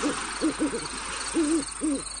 Mm-hmm.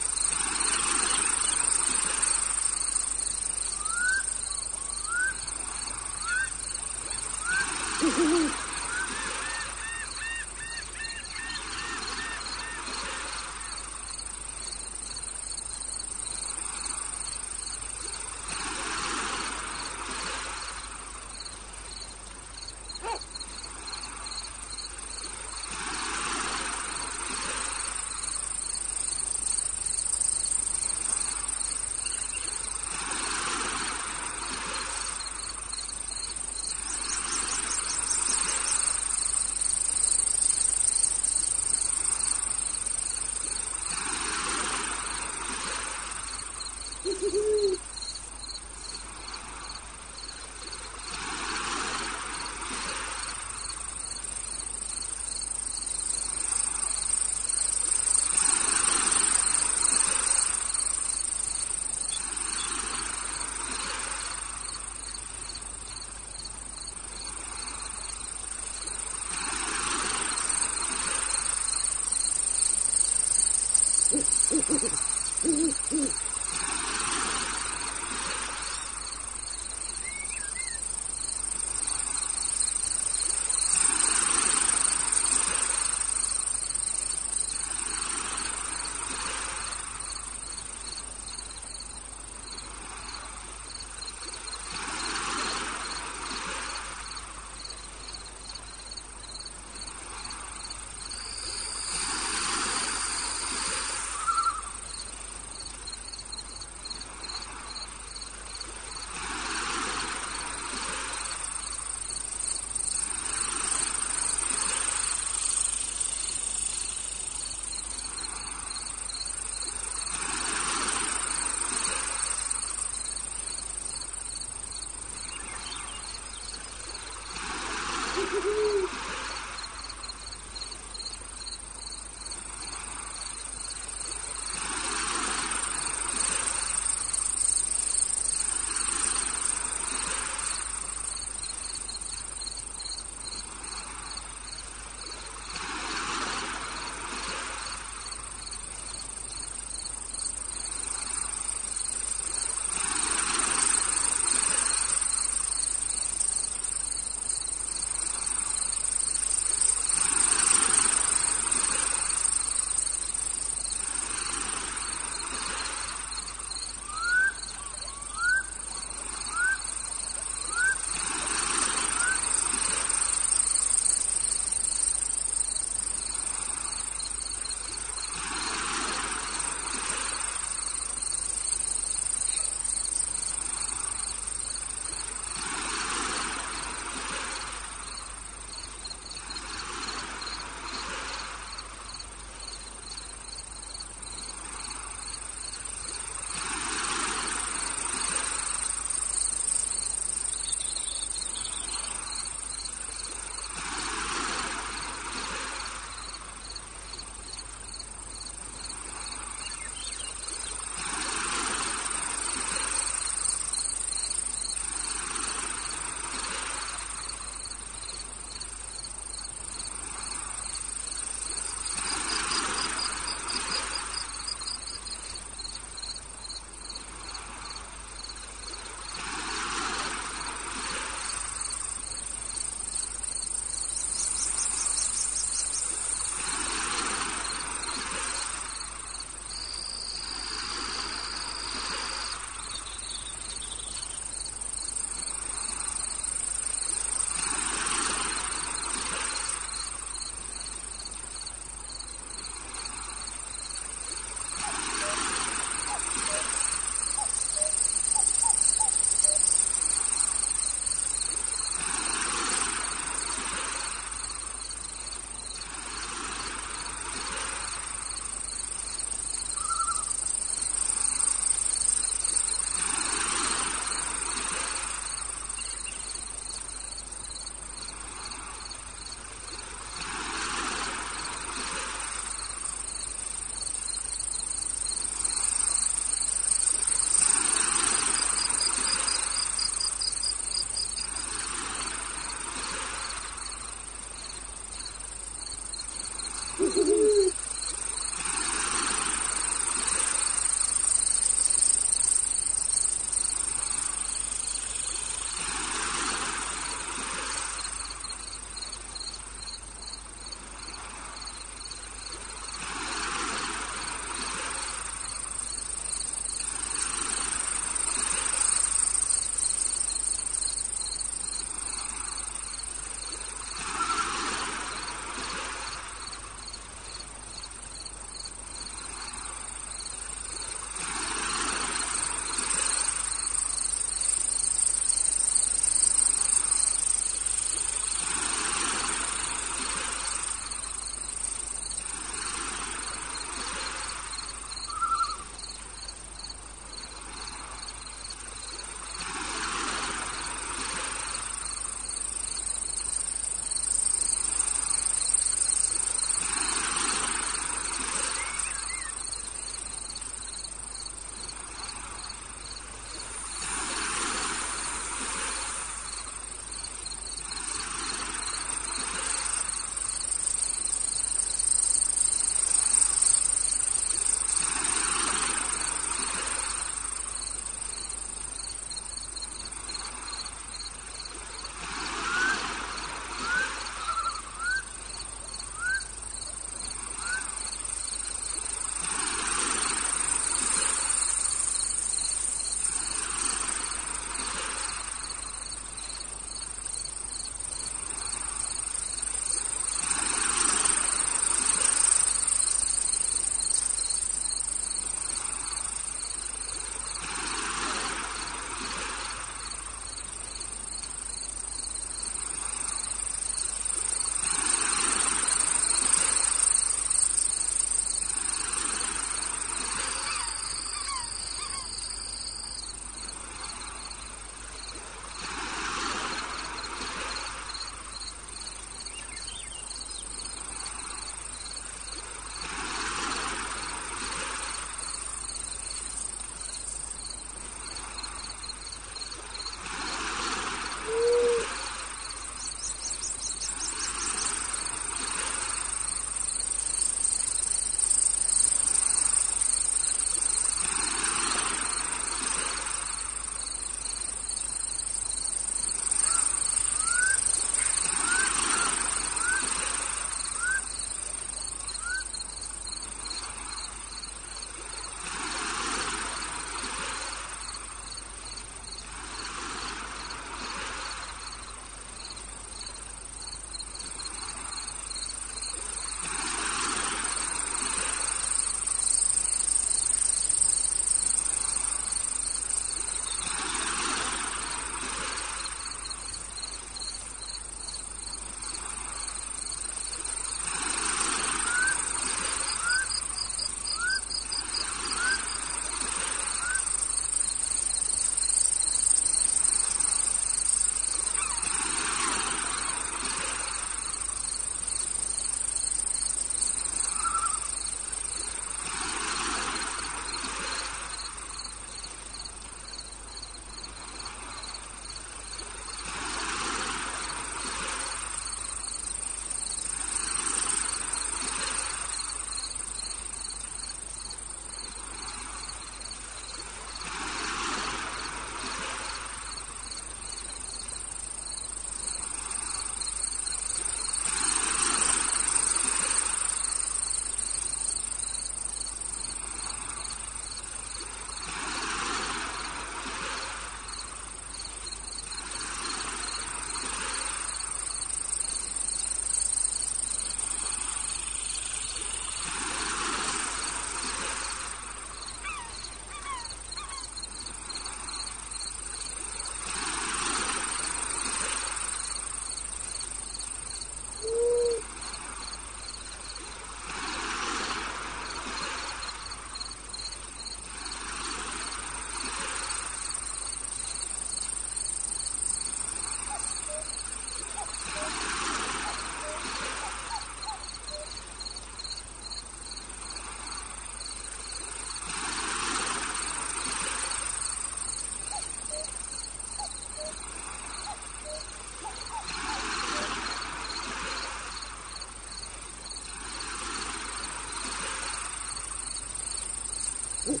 うん。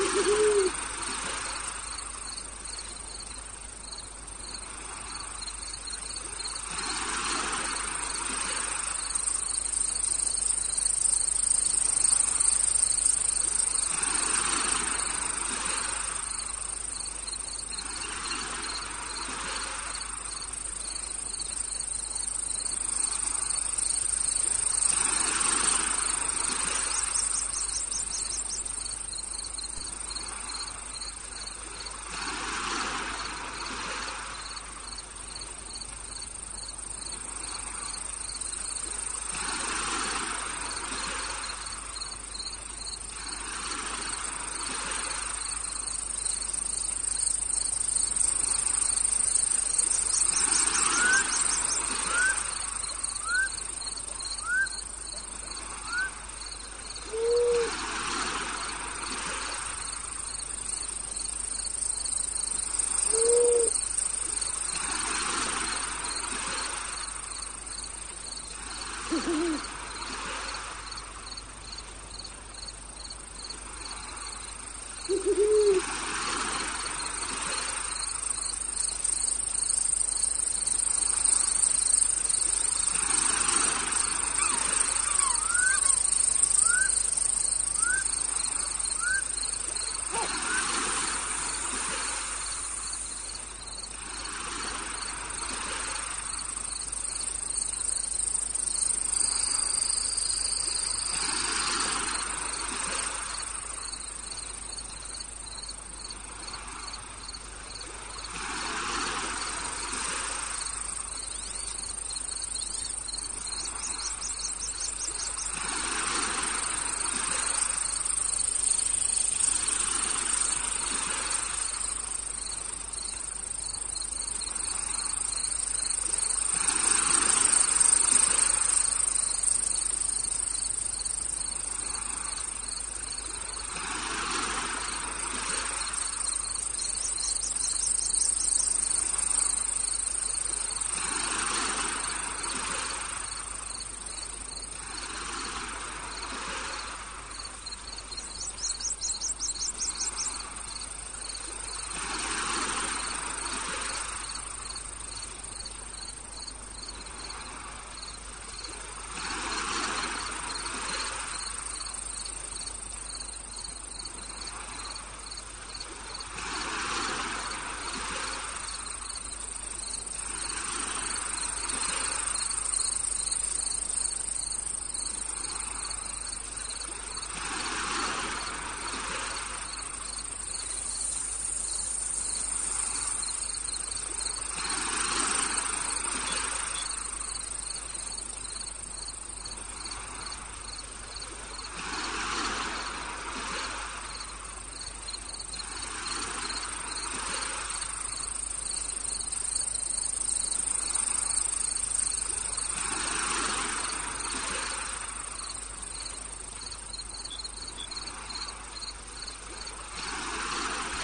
Woohoo!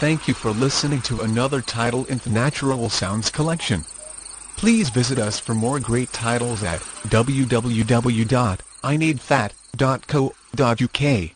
Thank you for listening to another title in the Natural Sounds collection. Please visit us for more great titles at www.ineedthat.co.uk.